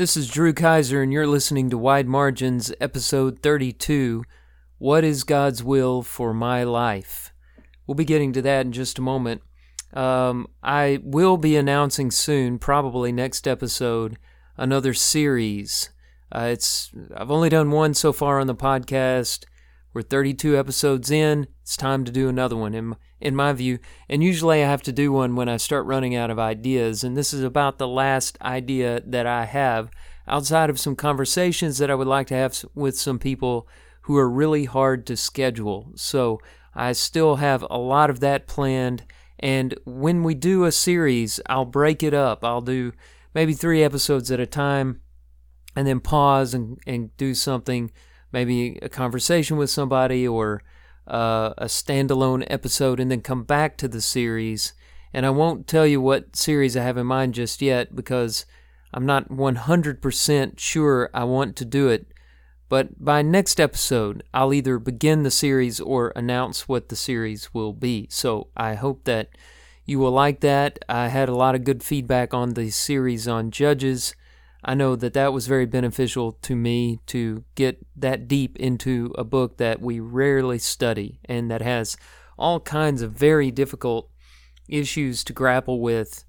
This is Drew Kizer, and you're listening to Wide Margins, episode 32 What is God's Will for My Life? We'll be getting to that in just a moment. Um, I will be announcing soon, probably next episode, another series. Uh, it's I've only done one so far on the podcast. We're 32 episodes in. It's time to do another one, in, in my view. And usually I have to do one when I start running out of ideas. And this is about the last idea that I have outside of some conversations that I would like to have with some people who are really hard to schedule. So I still have a lot of that planned. And when we do a series, I'll break it up. I'll do maybe three episodes at a time and then pause and, and do something maybe a conversation with somebody or uh, a standalone episode and then come back to the series. And I won't tell you what series I have in mind just yet because I'm not 100% sure I want to do it. But by next episode, I'll either begin the series or announce what the series will be. So I hope that you will like that. I had a lot of good feedback on the series on Judges. I know that that was very beneficial to me to get that deep into a book that we rarely study and that has all kinds of very difficult issues to grapple with.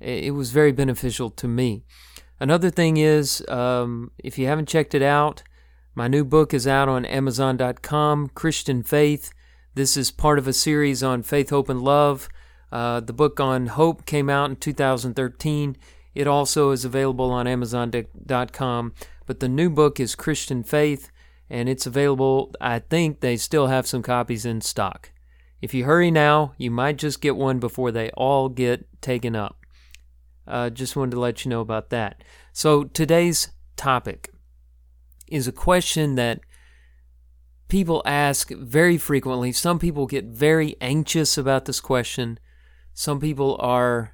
It was very beneficial to me. Another thing is, um, if you haven't checked it out, my new book is out on Amazon.com, Christian Faith. This is part of a series on faith, hope, and love. Uh, the book on hope came out in 2013. It also is available on Amazon.com. But the new book is Christian Faith, and it's available. I think they still have some copies in stock. If you hurry now, you might just get one before they all get taken up. Uh, just wanted to let you know about that. So today's topic is a question that people ask very frequently. Some people get very anxious about this question. Some people are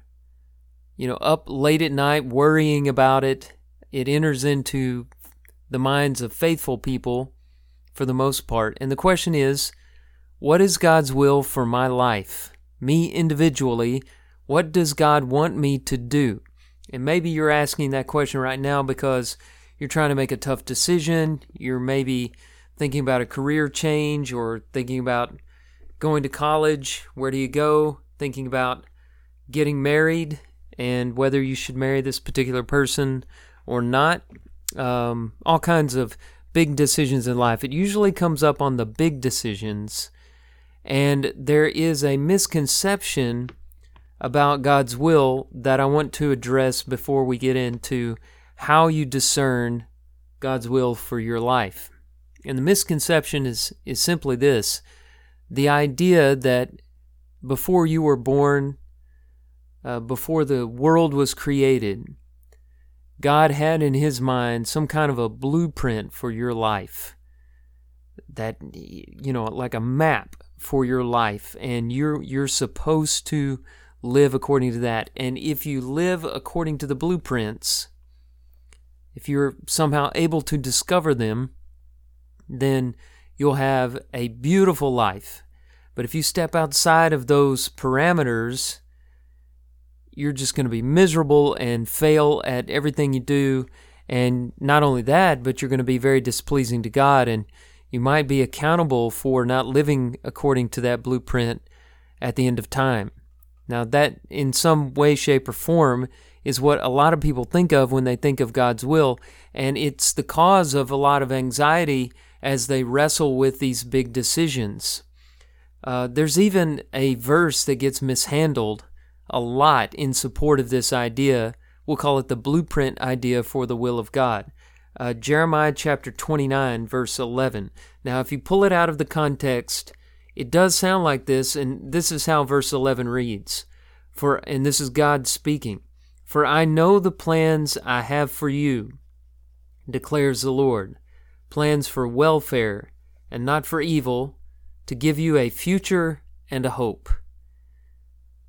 you know, up late at night worrying about it. It enters into the minds of faithful people for the most part. And the question is, what is God's will for my life? Me individually, what does God want me to do? And maybe you're asking that question right now because you're trying to make a tough decision. You're maybe thinking about a career change or thinking about going to college. Where do you go? Thinking about getting married and whether you should marry this particular person or not. Um, all kinds of big decisions in life. It usually comes up on the big decisions, and there is a misconception about God's will that I want to address before we get into how you discern God's will for your life. And the misconception is, is simply this the idea that before you were born, uh, before the world was created, God had in his mind some kind of a blueprint for your life. That you know, like a map for your life and you're you're supposed to live according to that. And if you live according to the blueprints, if you're somehow able to discover them, then you'll have a beautiful life. But if you step outside of those parameters, you're just going to be miserable and fail at everything you do. And not only that, but you're going to be very displeasing to God. And you might be accountable for not living according to that blueprint at the end of time. Now, that in some way, shape, or form is what a lot of people think of when they think of God's will. And it's the cause of a lot of anxiety as they wrestle with these big decisions. Uh, there's even a verse that gets mishandled a lot in support of this idea. We'll call it the blueprint idea for the will of God. Uh, Jeremiah chapter 29, verse 11. Now, if you pull it out of the context, it does sound like this, and this is how verse 11 reads. For, and this is God speaking. For I know the plans I have for you, declares the Lord, plans for welfare and not for evil, to give you a future and a hope.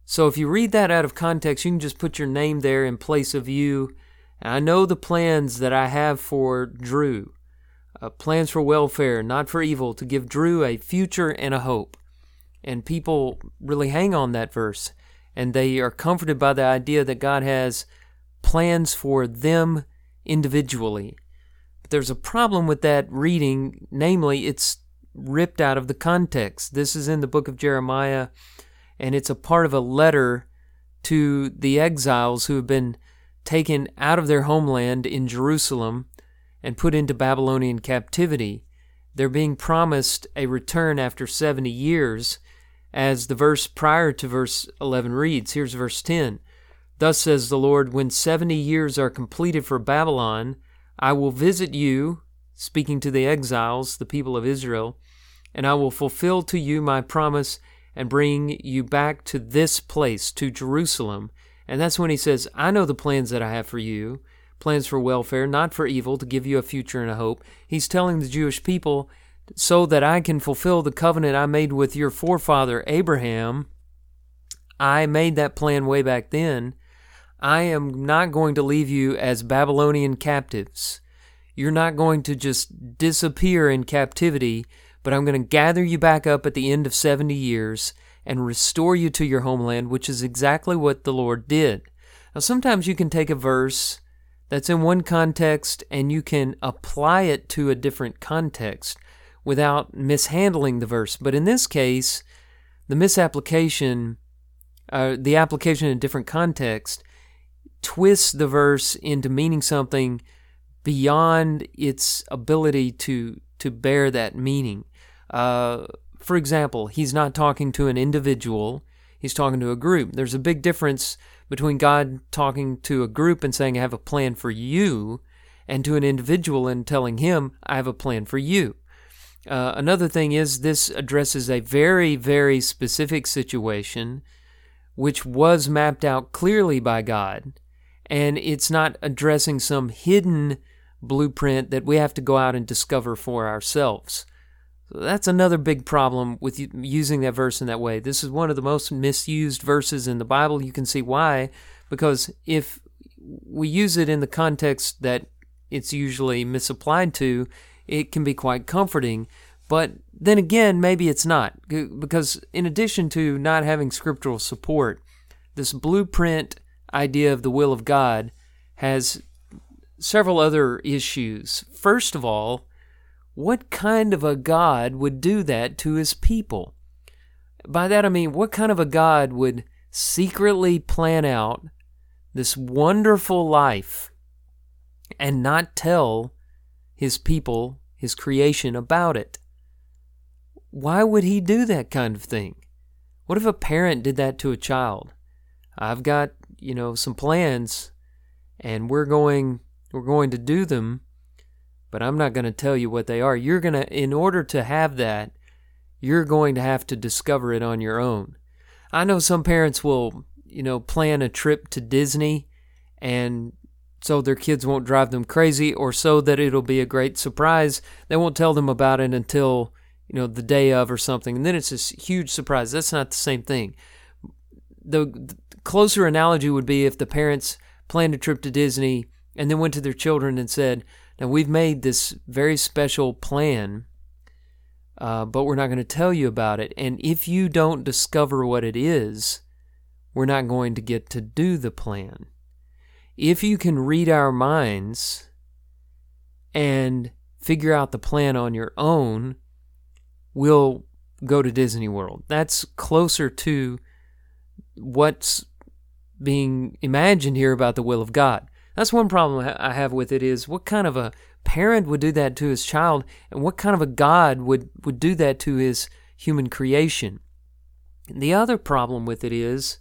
So if you read that out of context, you can just put your name there in place of you. And I know the plans that I have for Drew uh, plans for welfare, not for evil, to give Drew a future and a hope. And people really hang on that verse and they are comforted by the idea that God has plans for them individually. But there's a problem with that reading, namely, it's ripped out of the context. This is in the book of Jeremiah, and it's a part of a letter to the exiles who have been taken out of their homeland in Jerusalem and put into Babylonian captivity. They're being promised a return after 70 years, as the verse prior to verse 11 reads. Here's verse 10 Thus says the Lord, when 70 years are completed for Babylon, I will visit you, speaking to the exiles, the people of Israel, and I will fulfill to you my promise and bring you back to this place, to Jerusalem. And that's when he says, I know the plans that I have for you, plans for welfare, not for evil, to give you a future and a hope. He's telling the Jewish people, so that I can fulfill the covenant I made with your forefather Abraham. I made that plan way back then. I am not going to leave you as Babylonian captives. You're not going to just disappear in captivity, but I'm going to gather you back up at the end of 70 years and restore you to your homeland, which is exactly what the Lord did. Now, sometimes you can take a verse that's in one context and you can apply it to a different context without mishandling the verse. But in this case, the misapplication, uh, the application in a different context, twists the verse into meaning something beyond its ability to to bear that meaning. Uh, for example, he's not talking to an individual, he's talking to a group. There's a big difference between God talking to a group and saying, I have a plan for you, and to an individual and telling him, I have a plan for you. Uh, another thing is, this addresses a very, very specific situation which was mapped out clearly by God, and it's not addressing some hidden blueprint that we have to go out and discover for ourselves. That's another big problem with using that verse in that way. This is one of the most misused verses in the Bible. You can see why, because if we use it in the context that it's usually misapplied to, it can be quite comforting. But then again, maybe it's not, because in addition to not having scriptural support, this blueprint idea of the will of God has several other issues. First of all, what kind of a God would do that to his people? By that I mean, what kind of a God would secretly plan out this wonderful life and not tell his people, his creation, about it? Why would he do that kind of thing? What if a parent did that to a child? I've got, you know, some plans and we're going we're going to do them but I'm not going to tell you what they are. You're going to, in order to have that, you're going to have to discover it on your own. I know some parents will, you know, plan a trip to Disney and so their kids won't drive them crazy or so that it'll be a great surprise. They won't tell them about it until, you know, the day of or something. And then it's this huge surprise. That's not the same thing. The, the closer analogy would be if the parents planned a trip to Disney and then went to their children and said, now, we've made this very special plan, uh, but we're not going to tell you about it. And if you don't discover what it is, we're not going to get to do the plan. If you can read our minds and figure out the plan on your own, we'll go to Disney World. That's closer to what's being imagined here about the will of God. That's one problem I have with it is what kind of a parent would do that to his child and what kind of a God would, would do that to his human creation. The other problem with it is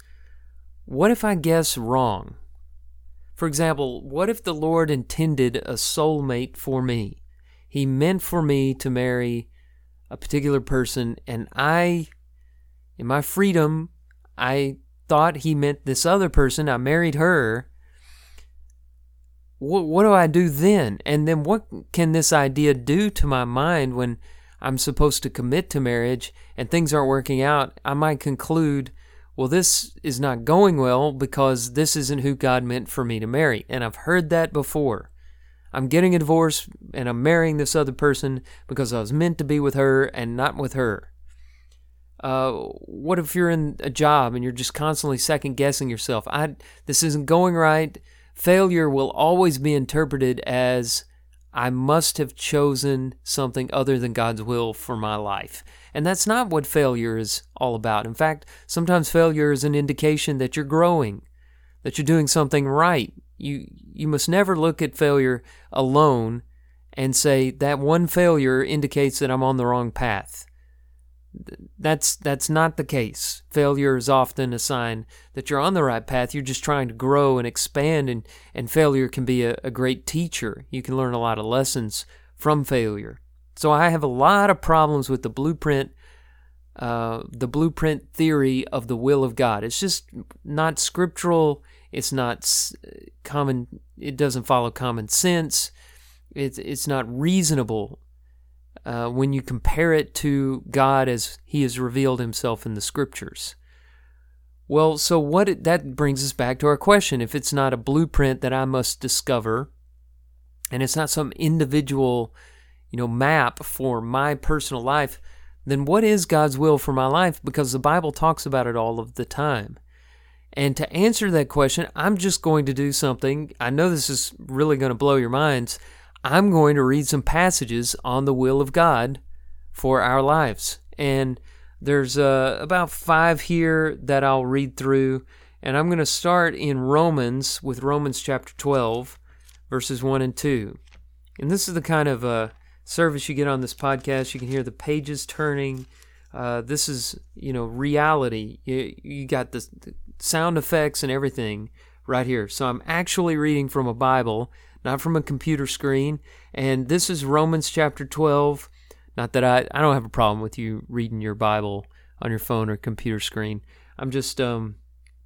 what if I guess wrong? For example, what if the Lord intended a soulmate for me? He meant for me to marry a particular person, and I, in my freedom, I thought he meant this other person. I married her, what, what do I do then? And then what can this idea do to my mind when I'm supposed to commit to marriage and things aren't working out? I might conclude, well, this is not going well because this isn't who God meant for me to marry. And I've heard that before. I'm getting a divorce and I'm marrying this other person because I was meant to be with her and not with her. Uh, what if you're in a job and you're just constantly second guessing yourself? I this isn't going right failure will always be interpreted as I must have chosen something other than God's will for my life. And that's not what failure is all about. In fact, sometimes failure is an indication that you're growing, that you're doing something right. You you must never look at failure alone and say that one failure indicates that I'm on the wrong path. That's that's not the case. Failure is often a sign that you're on the right path. You're just trying to grow and expand, and, and failure can be a, a great teacher. You can learn a lot of lessons from failure. So I have a lot of problems with the blueprint, uh, the blueprint theory of the will of God. It's just not scriptural. It's not common. It doesn't follow common sense. It's it's not reasonable uh, when you compare it to God as He has revealed Himself in the Scriptures. Well, so what it, that brings us back to our question: If it's not a blueprint that I must discover, and it's not some individual, you know, map for my personal life, then what is God's will for my life? Because the Bible talks about it all of the time. And to answer that question, I'm just going to do something. I know this is really going to blow your minds. I'm going to read some passages on the will of God for our lives. And there's uh, about five here that I'll read through. And I'm going to start in Romans with Romans chapter 12, verses 1 and 2. And this is the kind of uh, service you get on this podcast. You can hear the pages turning. Uh, this is, you know, reality. You, you got the, the sound effects and everything right here. So I'm actually reading from a Bible not from a computer screen. And this is Romans chapter 12. Not that I, I don't have a problem with you reading your Bible on your phone or computer screen. I'm just um,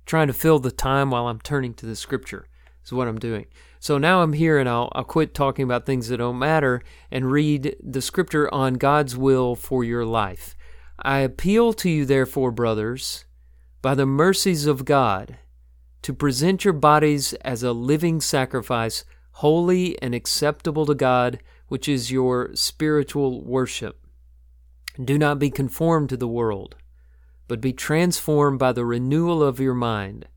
trying to fill the time while I'm turning to the scripture, is what I'm doing. So now I'm here and I'll, I'll quit talking about things that don't matter and read the scripture on God's will for your life. I appeal to you, therefore, brothers, by the mercies of God, to present your bodies as a living sacrifice holy and acceptable to God, which is your spiritual worship. Do not be conformed to the world, but be transformed by the renewal of your mind,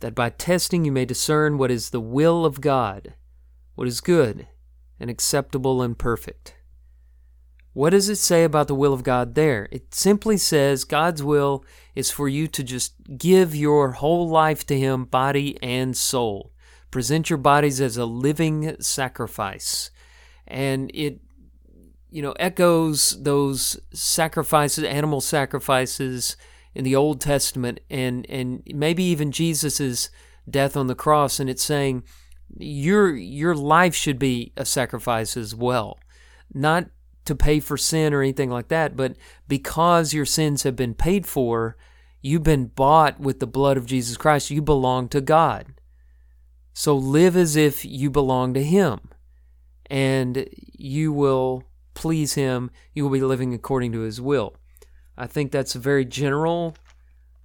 that by testing you may discern what is the will of God, what is good and acceptable and perfect. What does it say about the will of God there? It simply says God's will is for you to just give your whole life to Him, body and soul. Present your bodies as a living sacrifice. And it, you know, echoes those sacrifices, animal sacrifices in the Old Testament and, and maybe even Jesus's death on the cross. And it's saying your, your life should be a sacrifice as well. Not to pay for sin or anything like that, but because your sins have been paid for, you've been bought with the blood of Jesus Christ. You belong to God. So live as if you belong to Him, and you will please Him. You will be living according to His will. I think that's a very general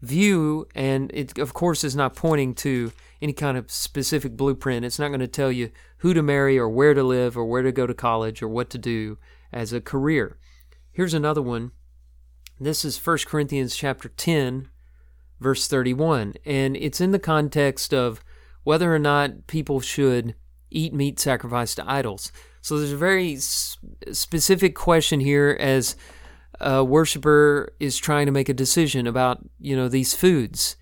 view, and it, of course, is not pointing to any kind of specific blueprint. It's not going to tell you who to marry, or where to live, or where to go to college, or what to do as a career. Here's another one. This is 1 Corinthians chapter 10, verse 31, and it's in the context of whether or not people should eat meat sacrificed to idols. So there's a very specific question here as a worshiper is trying to make a decision about, you know, these foods.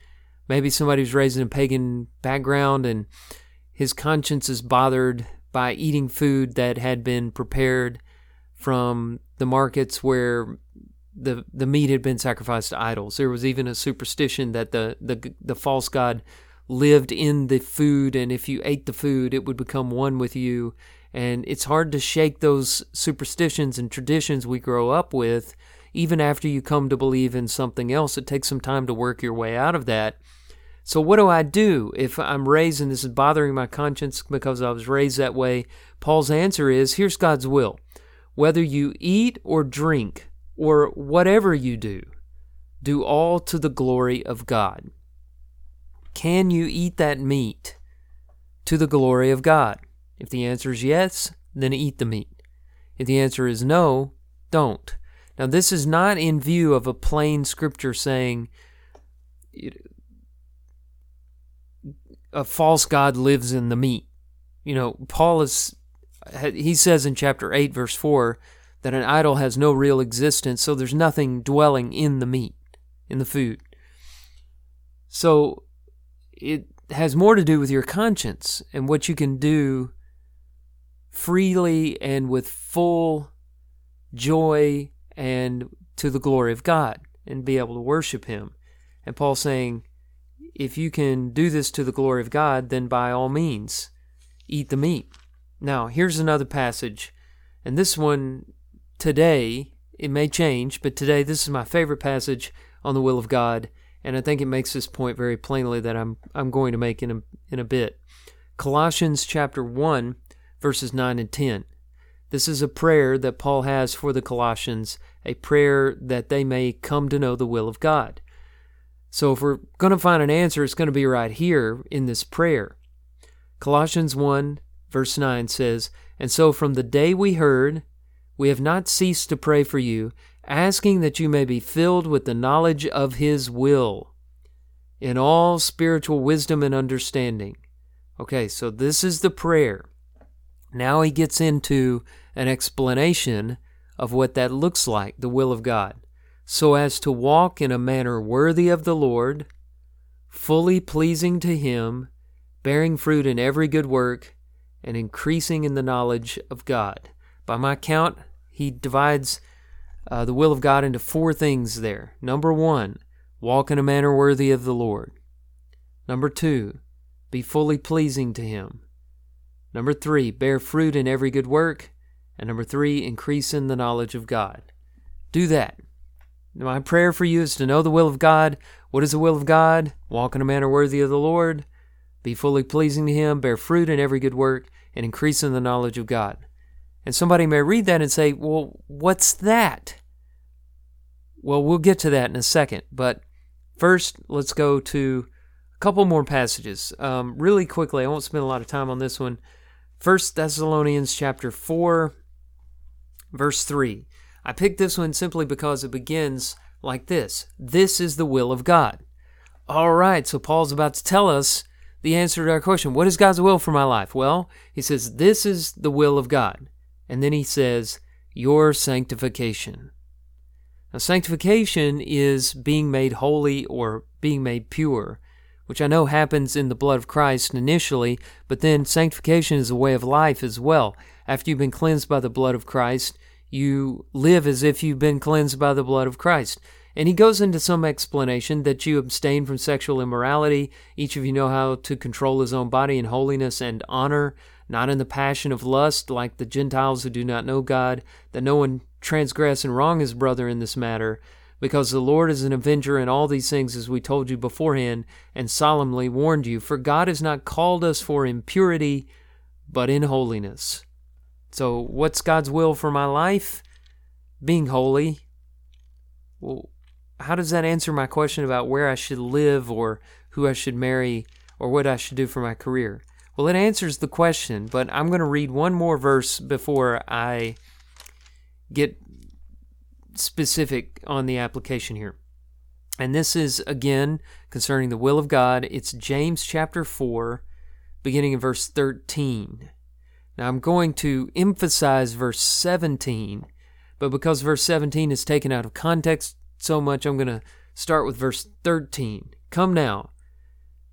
Maybe somebody who's raised in a pagan background and his conscience is bothered by eating food that had been prepared from the markets where the the meat had been sacrificed to idols. There was even a superstition that the the the false god lived in the food, and if you ate the food, it would become one with you. And it's hard to shake those superstitions and traditions we grow up with, even after you come to believe in something else. It takes some time to work your way out of that. So, what do I do if I'm raised and this is bothering my conscience because I was raised that way? Paul's answer is here's God's will. Whether you eat or drink or whatever you do, do all to the glory of God. Can you eat that meat to the glory of God? If the answer is yes, then eat the meat. If the answer is no, don't. Now, this is not in view of a plain scripture saying, a false god lives in the meat. You know, Paul is he says in chapter 8 verse 4 that an idol has no real existence, so there's nothing dwelling in the meat, in the food. So it has more to do with your conscience and what you can do freely and with full joy and to the glory of God and be able to worship Him. And Paul saying, if you can do this to the glory of God, then by all means, eat the meat. Now, here's another passage, and this one today, it may change, but today this is my favorite passage on the will of God, and I think it makes this point very plainly that I'm I'm going to make in a in a bit. Colossians chapter 1 verses 9 and 10. This is a prayer that Paul has for the Colossians, a prayer that they may come to know the will of God. So if we're going to find an answer, it's going to be right here in this prayer. Colossians 1 Verse 9 says, And so from the day we heard, we have not ceased to pray for you, asking that you may be filled with the knowledge of His will, in all spiritual wisdom and understanding. Okay, so this is the prayer. Now he gets into an explanation of what that looks like, the will of God, so as to walk in a manner worthy of the Lord, fully pleasing to Him, bearing fruit in every good work and increasing in the knowledge of God. By my count, he divides uh, the will of God into four things there. Number one, walk in a manner worthy of the Lord. Number two, be fully pleasing to Him. Number three, bear fruit in every good work. And number three, increase in the knowledge of God. Do that. My prayer for you is to know the will of God. What is the will of God? Walk in a manner worthy of the Lord. Be fully pleasing to Him, bear fruit in every good work, and increase in the knowledge of God. And somebody may read that and say, well, what's that? Well, we'll get to that in a second. But first, let's go to a couple more passages. Um, really quickly, I won't spend a lot of time on this one. First Thessalonians chapter 4, verse 3. I picked this one simply because it begins like this This is the will of God. All right, so Paul's about to tell us the answer to our question what is God's will for my life? Well, he says, This is the will of God. And then he says, Your sanctification. Now, sanctification is being made holy or being made pure, which I know happens in the blood of Christ initially, but then sanctification is a way of life as well. After you've been cleansed by the blood of Christ, you live as if you've been cleansed by the blood of Christ. And he goes into some explanation that you abstain from sexual immorality. Each of you know how to control his own body in holiness and honor, not in the passion of lust like the Gentiles who do not know God, that no one transgress and wrong his brother in this matter, because the Lord is an avenger in all these things, as we told you beforehand and solemnly warned you. For God has not called us for impurity, but in holiness. So, what's God's will for my life? Being holy. Well, how does that answer my question about where I should live or who I should marry or what I should do for my career? Well, it answers the question, but I'm going to read one more verse before I get specific on the application here. And this is again concerning the will of God. It's James chapter 4, beginning in verse 13. Now I'm going to emphasize verse 17, but because verse 17 is taken out of context, so much, I'm going to start with verse 13. Come now,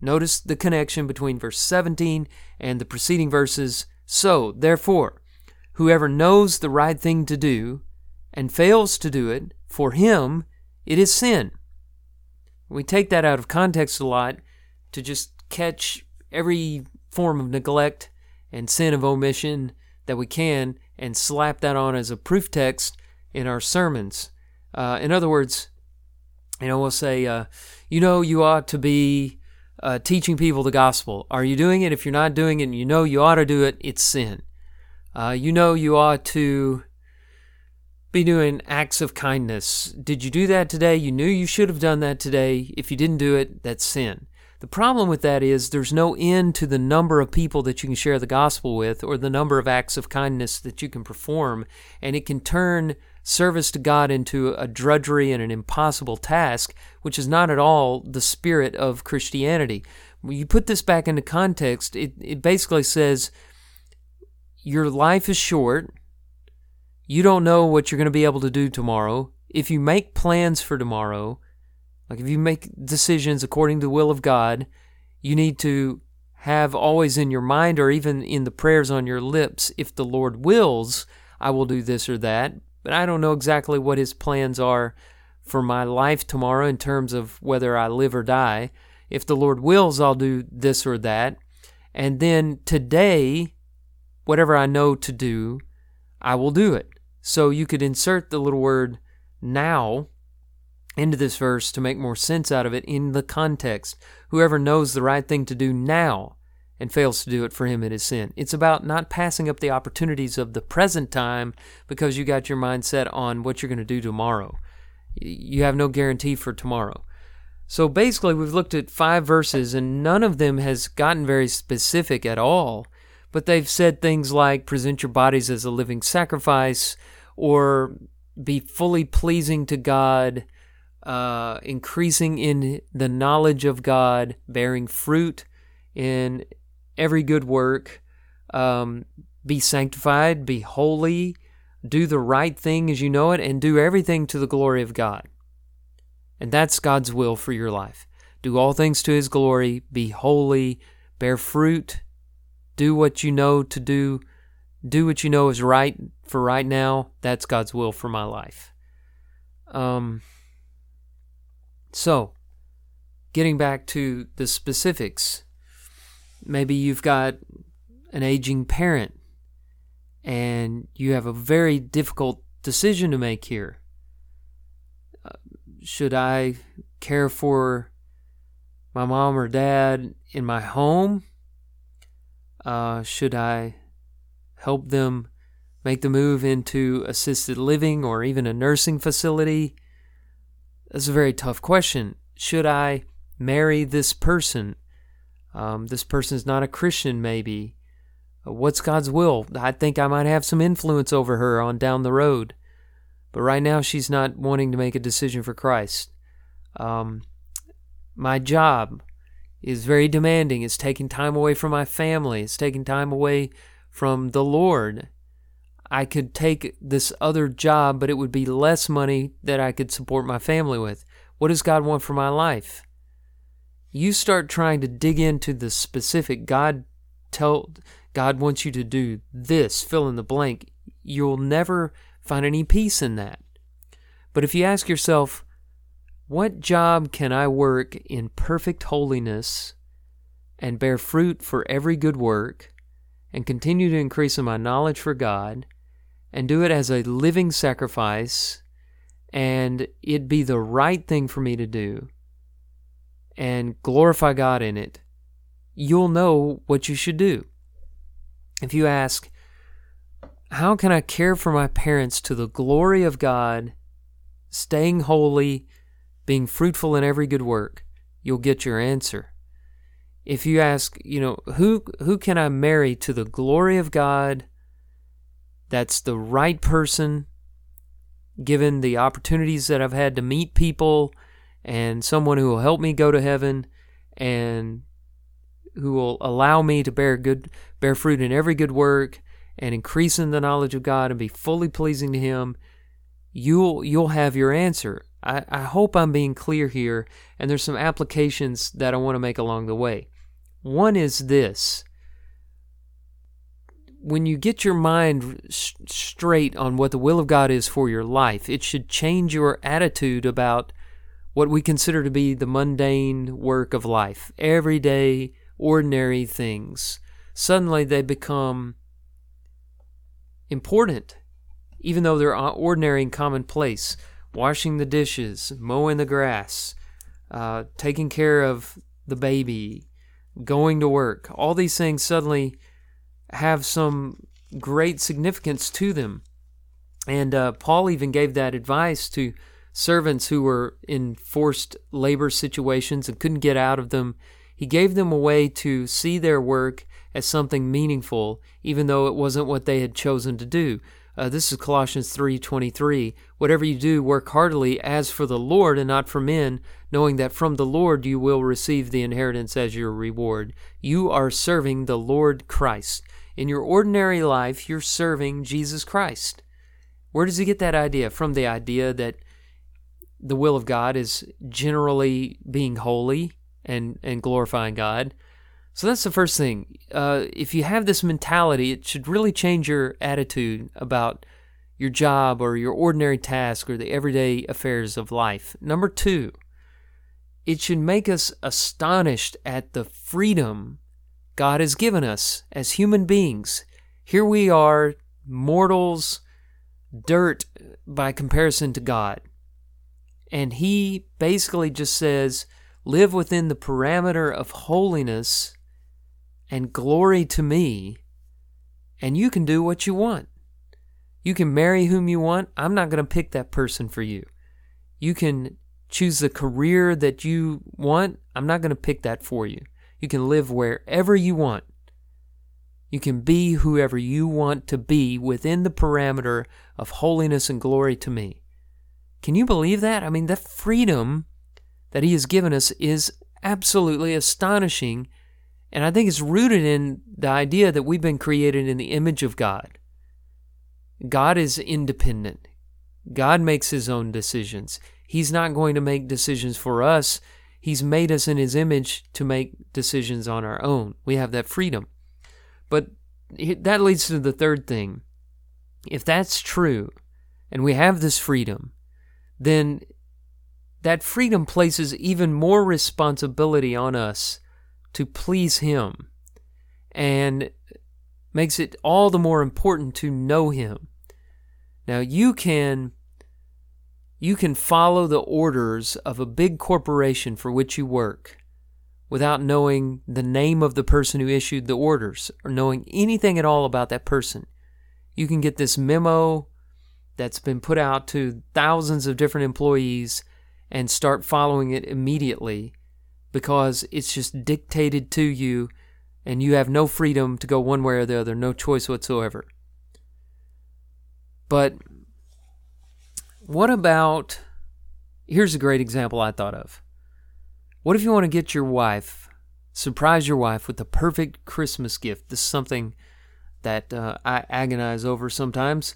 notice the connection between verse 17 and the preceding verses. So, therefore, whoever knows the right thing to do and fails to do it, for him it is sin. We take that out of context a lot to just catch every form of neglect and sin of omission that we can and slap that on as a proof text in our sermons. Uh, in other words, you know, we'll say, uh, you know, you ought to be uh, teaching people the gospel. Are you doing it? If you're not doing it and you know you ought to do it, it's sin. Uh, you know you ought to be doing acts of kindness. Did you do that today? You knew you should have done that today. If you didn't do it, that's sin. The problem with that is there's no end to the number of people that you can share the gospel with or the number of acts of kindness that you can perform, and it can turn service to God into a drudgery and an impossible task, which is not at all the spirit of Christianity. When you put this back into context, it, it basically says your life is short. You don't know what you're going to be able to do tomorrow. If you make plans for tomorrow, like if you make decisions according to the will of God, you need to have always in your mind or even in the prayers on your lips, if the Lord wills, I will do this or that. But I don't know exactly what his plans are for my life tomorrow in terms of whether I live or die. If the Lord wills, I'll do this or that. And then today, whatever I know to do, I will do it. So you could insert the little word now into this verse to make more sense out of it in the context. Whoever knows the right thing to do now and fails to do it for him in his sin. It's about not passing up the opportunities of the present time because you got your mind set on what you're going to do tomorrow. You have no guarantee for tomorrow. So basically, we've looked at five verses, and none of them has gotten very specific at all. But they've said things like present your bodies as a living sacrifice, or be fully pleasing to God, uh, increasing in the knowledge of God, bearing fruit in every good work, um, be sanctified, be holy, do the right thing as you know it, and do everything to the glory of God. And that's God's will for your life. Do all things to His glory, be holy, bear fruit, do what you know to do, do what you know is right for right now. That's God's will for my life. Um, so, getting back to the specifics Maybe you've got an aging parent and you have a very difficult decision to make here. Uh, should I care for my mom or dad in my home? Uh, should I help them make the move into assisted living or even a nursing facility? That's a very tough question. Should I marry this person um, this person's not a Christian, maybe. Uh, what's God's will? I think I might have some influence over her on down the road. But right now, she's not wanting to make a decision for Christ. Um, my job is very demanding. It's taking time away from my family, it's taking time away from the Lord. I could take this other job, but it would be less money that I could support my family with. What does God want for my life? You start trying to dig into the specific God tell God wants you to do this, fill in the blank, you'll never find any peace in that. But if you ask yourself, what job can I work in perfect holiness and bear fruit for every good work and continue to increase in my knowledge for God and do it as a living sacrifice and it be the right thing for me to do? And glorify God in it, you'll know what you should do. If you ask, How can I care for my parents to the glory of God, staying holy, being fruitful in every good work? You'll get your answer. If you ask, you know, who who can I marry to the glory of God? That's the right person given the opportunities that I've had to meet people and someone who will help me go to heaven and who will allow me to bear good bear fruit in every good work and increase in the knowledge of God and be fully pleasing to him you'll you'll have your answer. I, I hope I'm being clear here and there's some applications that I want to make along the way. One is this. When you get your mind straight on what the will of God is for your life, it should change your attitude about what we consider to be the mundane work of life, everyday, ordinary things. Suddenly they become important, even though they're ordinary and commonplace. Washing the dishes, mowing the grass, uh, taking care of the baby, going to work. All these things suddenly have some great significance to them. And uh, Paul even gave that advice to servants who were in forced labor situations and couldn't get out of them. He gave them a way to see their work as something meaningful, even though it wasn't what they had chosen to do. Uh, this is Colossians 3:23. Whatever you do, work heartily as for the Lord and not for men, knowing that from the Lord you will receive the inheritance as your reward. You are serving the Lord Christ. In your ordinary life, you're serving Jesus Christ. Where does he get that idea? From the idea that the will of God is generally being holy and, and glorifying God. So that's the first thing. Uh, if you have this mentality, it should really change your attitude about your job or your ordinary task or the everyday affairs of life. Number two, it should make us astonished at the freedom God has given us as human beings. Here we are, mortals, dirt by comparison to God. And He basically just says, live within the parameter of holiness and glory to me, and you can do what you want. You can marry whom you want. I'm not going to pick that person for you. You can choose the career that you want. I'm not going to pick that for you. You can live wherever you want. You can be whoever you want to be within the parameter of holiness and glory to me. Can you believe that? I mean, that freedom that He has given us is absolutely astonishing and I think it's rooted in the idea that we've been created in the image of God. God is independent. God makes his own decisions. He's not going to make decisions for us. He's made us in his image to make decisions on our own. We have that freedom. But that leads to the third thing. If that's true, and we have this freedom, then that freedom places even more responsibility on us to please Him and makes it all the more important to know Him. Now you can you can follow the orders of a big corporation for which you work without knowing the name of the person who issued the orders or knowing anything at all about that person. You can get this memo that's been put out to thousands of different employees and start following it immediately because it's just dictated to you and you have no freedom to go one way or the other, no choice whatsoever. But what about here's a great example I thought of. What if you want to get your wife, surprise your wife with the perfect Christmas gift? This is something that uh, I agonize over sometimes.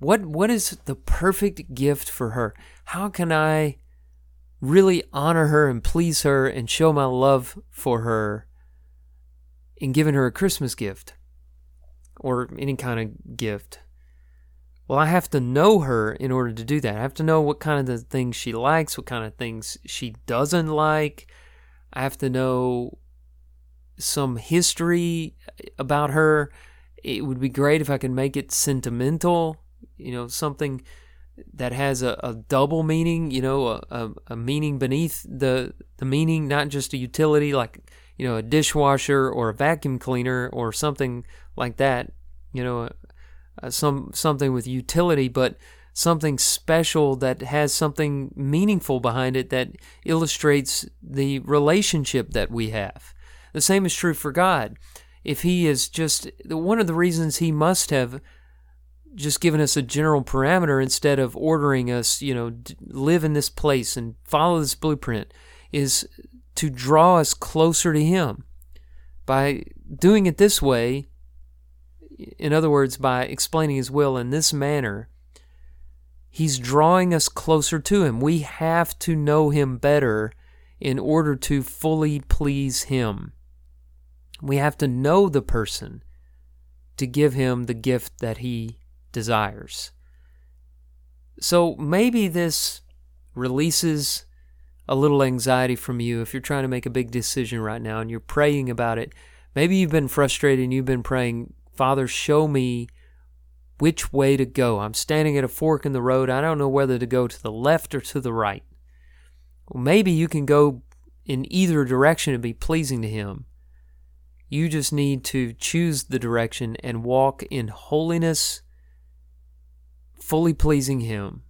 What what is the perfect gift for her? How can I really honor her and please her and show my love for her in giving her a Christmas gift or any kind of gift. Well, I have to know her in order to do that. I have to know what kind of the things she likes, what kind of things she doesn't like. I have to know some history about her. It would be great if I could make it sentimental, you know, something that has a, a double meaning, you know, a, a, a, meaning beneath the the meaning, not just a utility like you know a dishwasher or a vacuum cleaner or something like that, you know, uh, some something with utility, but something special that has something meaningful behind it that illustrates the relationship that we have. The same is true for God. If He is just one of the reasons He must have just giving us a general parameter instead of ordering us, you know, live in this place and follow this blueprint is to draw us closer to Him. By doing it this way, in other words, by explaining His will in this manner, He's drawing us closer to Him. We have to know Him better in order to fully please Him. We have to know the person to give Him the gift that He desires. So maybe this releases a little anxiety from you if you're trying to make a big decision right now and you're praying about it. Maybe you've been frustrated and you've been praying, Father, show me which way to go. I'm standing at a fork in the road. I don't know whether to go to the left or to the right. Well, maybe you can go in either direction and be pleasing to Him. You just need to choose the direction and walk in holiness, fully pleasing Him,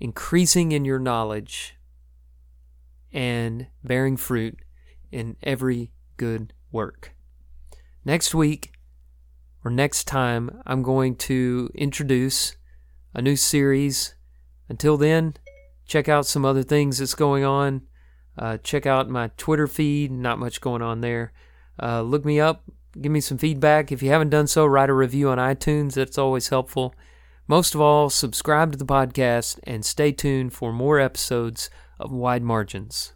increasing in your knowledge, and bearing fruit in every good work. Next week, or next time, I'm going to introduce a new series. Until then, check out some other things that's going on. Uh, check out my Twitter feed, not much going on there. Uh, look me up, give me some feedback. If you haven't done so, write a review on iTunes, that's always helpful. Most of all, subscribe to the podcast and stay tuned for more episodes of Wide Margins.